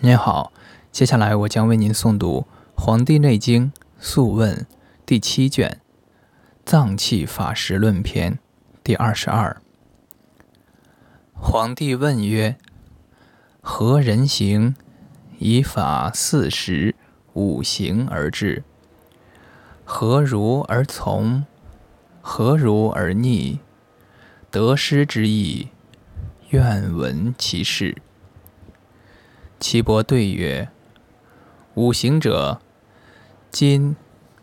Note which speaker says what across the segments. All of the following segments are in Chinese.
Speaker 1: 您好，接下来我将为您诵读《黄帝内经·素问》第七卷《脏器法实论篇》第二十二。皇帝问曰：“何人行？以法四时、五行而治。何如而从？何如而逆？得失之意，愿闻其事。”岐伯对曰：“五行者，金、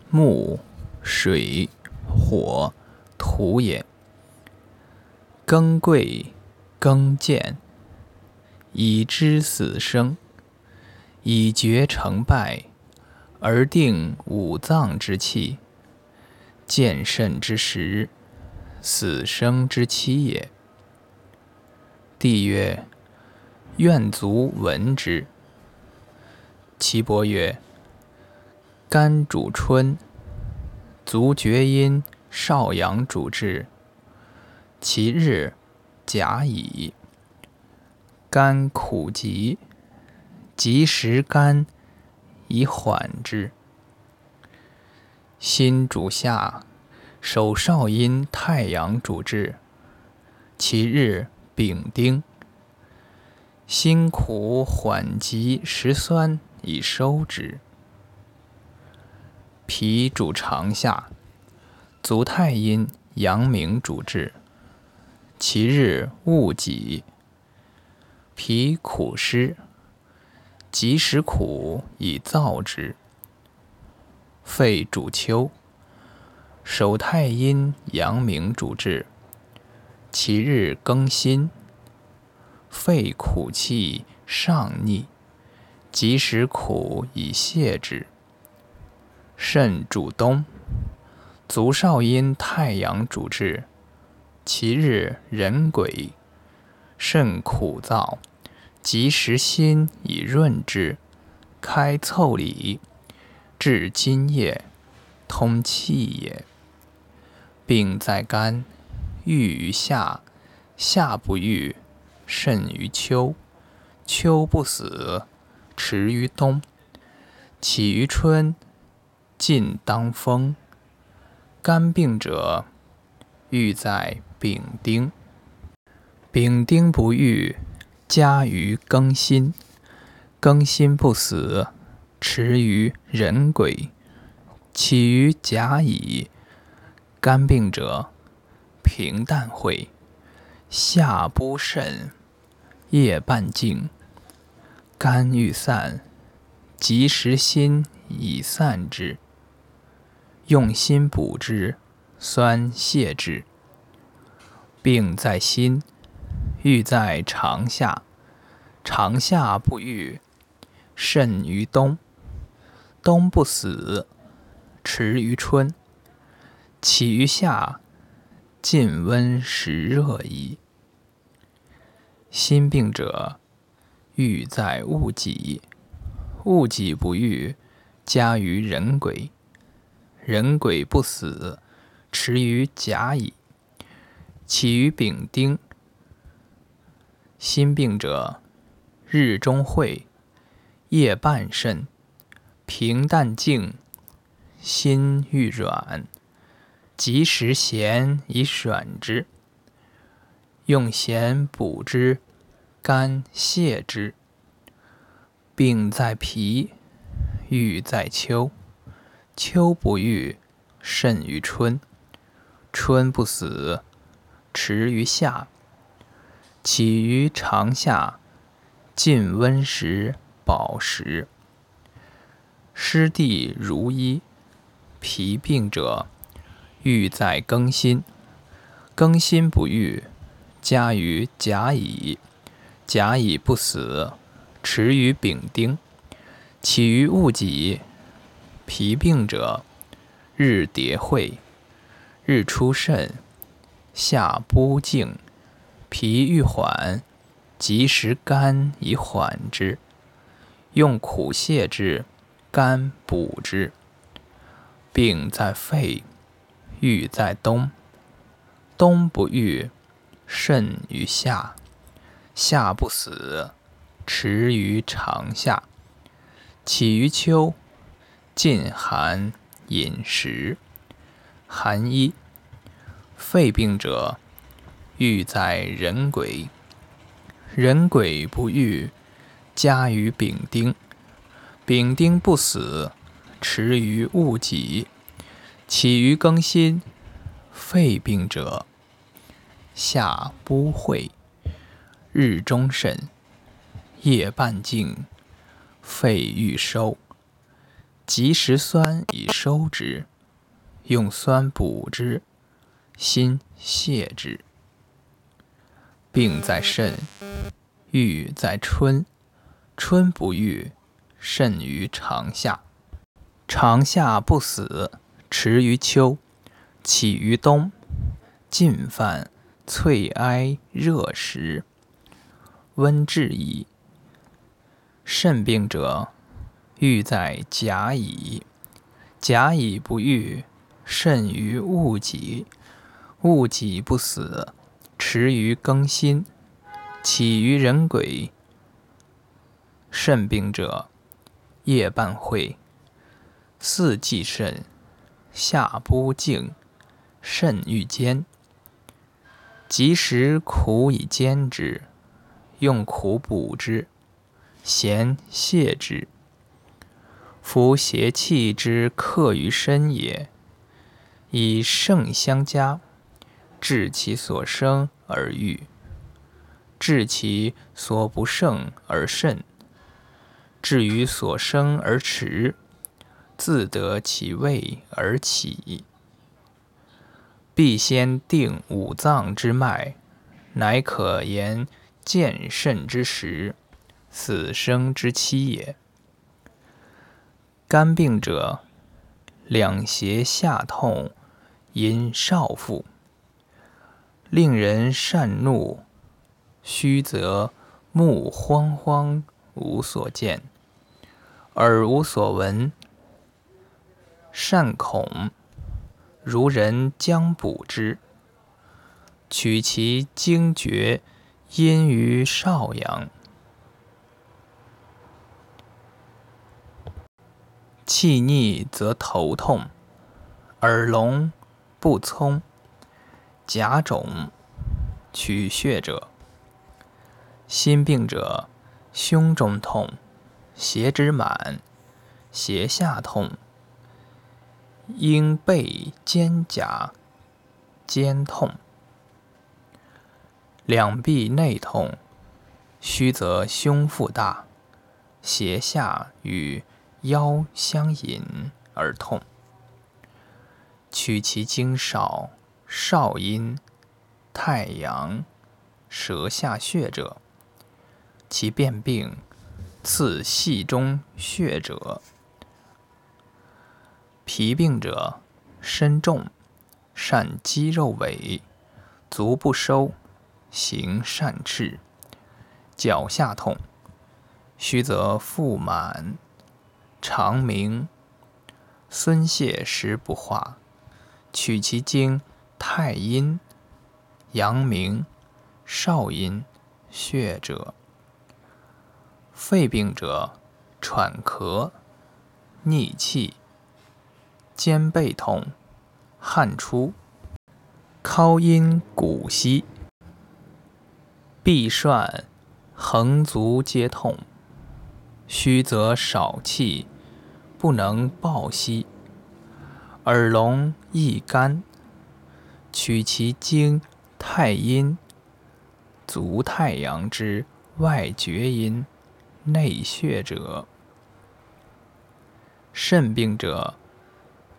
Speaker 1: 木、水、火、土也。庚贵。”庚见，以知死生，以决成败，而定五脏之气，见肾之时，死生之期也。帝曰：愿足闻之。岐伯曰：肝主春，足厥阴少阳主治，其日。甲乙，肝苦急，及食甘以缓之。心主下，手少阴太阳主治，其日丙丁。心苦缓急食酸以收之。脾主长下，足太阴阳明主治。其日戊己，脾苦湿，及时苦以燥之。肺主秋，手太阴阳明主治。其日庚辛，肺苦气上逆，及时苦以泻之。肾主冬，足少阴太阳主治。其日壬癸，肾苦燥，及时辛以润之，开腠理，治津液，通气也。病在肝，郁于下，下不愈，甚于秋，秋不死，迟于冬，起于春，尽当风。肝病者，欲在。丙丁，丙丁不愈，加于庚辛，庚辛不死，迟于壬癸，起于甲乙。肝病者，平淡会，夏不甚，夜半静，肝欲散，及时心以散之，用心补之，酸泻之。病在心，欲在长下，长下不愈，甚于冬，冬不死，迟于春，起于夏，近温时热矣。心病者，欲在物己，物己不欲，加于人鬼；人鬼不死，持于甲乙。起于丙丁，心病者，日中晦，夜半甚，平淡静，心欲软，及时咸以选之，用咸补之，肝泻之。病在脾，郁在秋，秋不愈，甚于春，春不死。迟于夏，起于长夏，近温时饱食。湿地如衣，脾病者，郁在庚辛，庚辛不愈，加于甲乙，甲乙不死，持于丙丁，起于戊己。脾病者，日迭会，日出肾。下不静，脾欲缓，及时肝以缓之，用苦泻之，肝补之。病在肺，郁在冬，冬不愈，肾于夏，夏不死，持于长夏。起于秋，尽寒饮食。寒一，肺病者，欲在人癸。人癸不愈，加于丙丁。丙丁不死，持于戊己。起于庚辛，肺病者，夏不会，日中甚，夜半静。肺欲收，及时酸以收之，用酸补之，心泻之。病在肾，郁在春，春不愈，肾于长夏。长夏不死，迟于秋，起于冬，尽犯淬哀热食，温治矣。肾病者，欲在甲乙，甲乙不愈，肾于戊己，戊己不死，持于庚辛，起于壬癸。肾病者，夜半会，四季肾，夏不静，肾欲坚，及时苦以坚之，用苦补之。咸泻之，夫邪气之克于身也。以盛相加，治其所生而愈，治其所不胜而甚。至于所生而迟，自得其位而起。必先定五脏之脉，乃可言见肾之时。死生之期也。肝病者，两胁下痛，因少腹，令人善怒，虚则目荒荒，无所见，耳无所闻，善恐，如人将补之，取其精绝，阴于少阳。气逆则头痛，耳聋不聪，甲肿，取血者。心病者，胸中痛，胁之满，胁下痛，应背肩胛肩痛，两臂内痛，虚则胸腹大，胁下与。腰相引而痛，取其经少、少阴、太阳、舌下血者；其便病，刺系中血者。脾病者，身重，善肌肉萎，足不收，行善赤，脚下痛，虚则腹满。肠鸣，孙泄食不化，取其经太阴、阳明、少阴。血者。肺病者，喘咳、逆气、肩背痛、汗出、尻阴骨息、臂涮、横足皆痛，虚则少气。不能抱息，耳聋易干，取其经太阴、足太阳之外厥阴内血者。肾病者，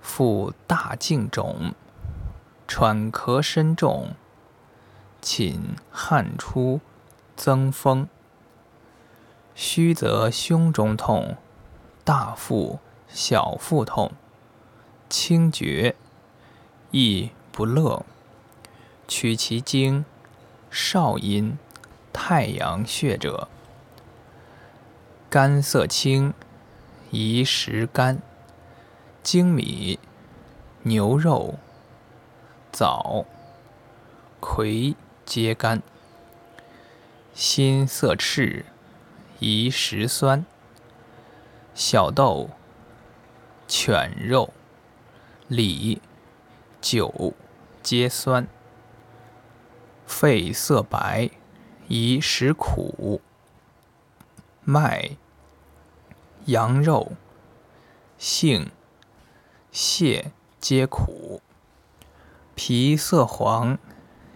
Speaker 1: 腹大径肿，喘咳身重，寝汗出，增风，虚则胸中痛，大腹。小腹痛，清绝，亦不乐。取其经少阴、太阳穴者。肝色青，宜食甘，精米、牛肉、枣、葵皆甘。心色赤，宜食酸。小豆、犬肉、李、酒皆酸。肺色白，宜食苦。麦、羊肉、杏、蟹皆苦。皮色黄，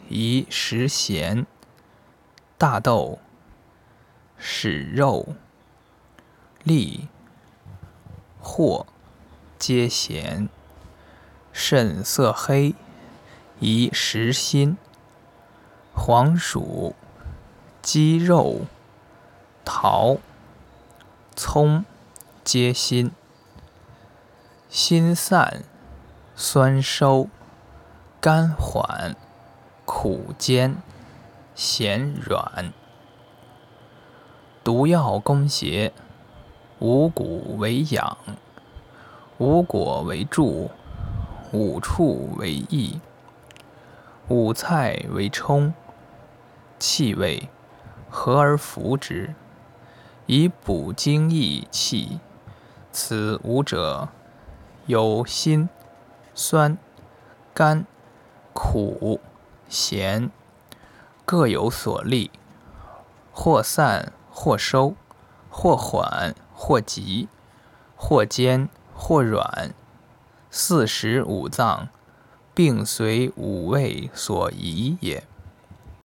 Speaker 1: 宜食咸。大豆、使肉、栗、藿皆咸。肾色黑，宜食辛。黄薯、鸡肉、桃、葱皆辛。辛散，酸收，甘缓，苦坚，咸软。毒药攻邪：五谷为养，五果为助，五畜为益，五菜为充。气味，和而服之，以补精益气。此五者，有辛、酸、甘、苦、闲，各有所利，或散或收，或缓或急，或坚或软。四时五脏，并随五味所宜也。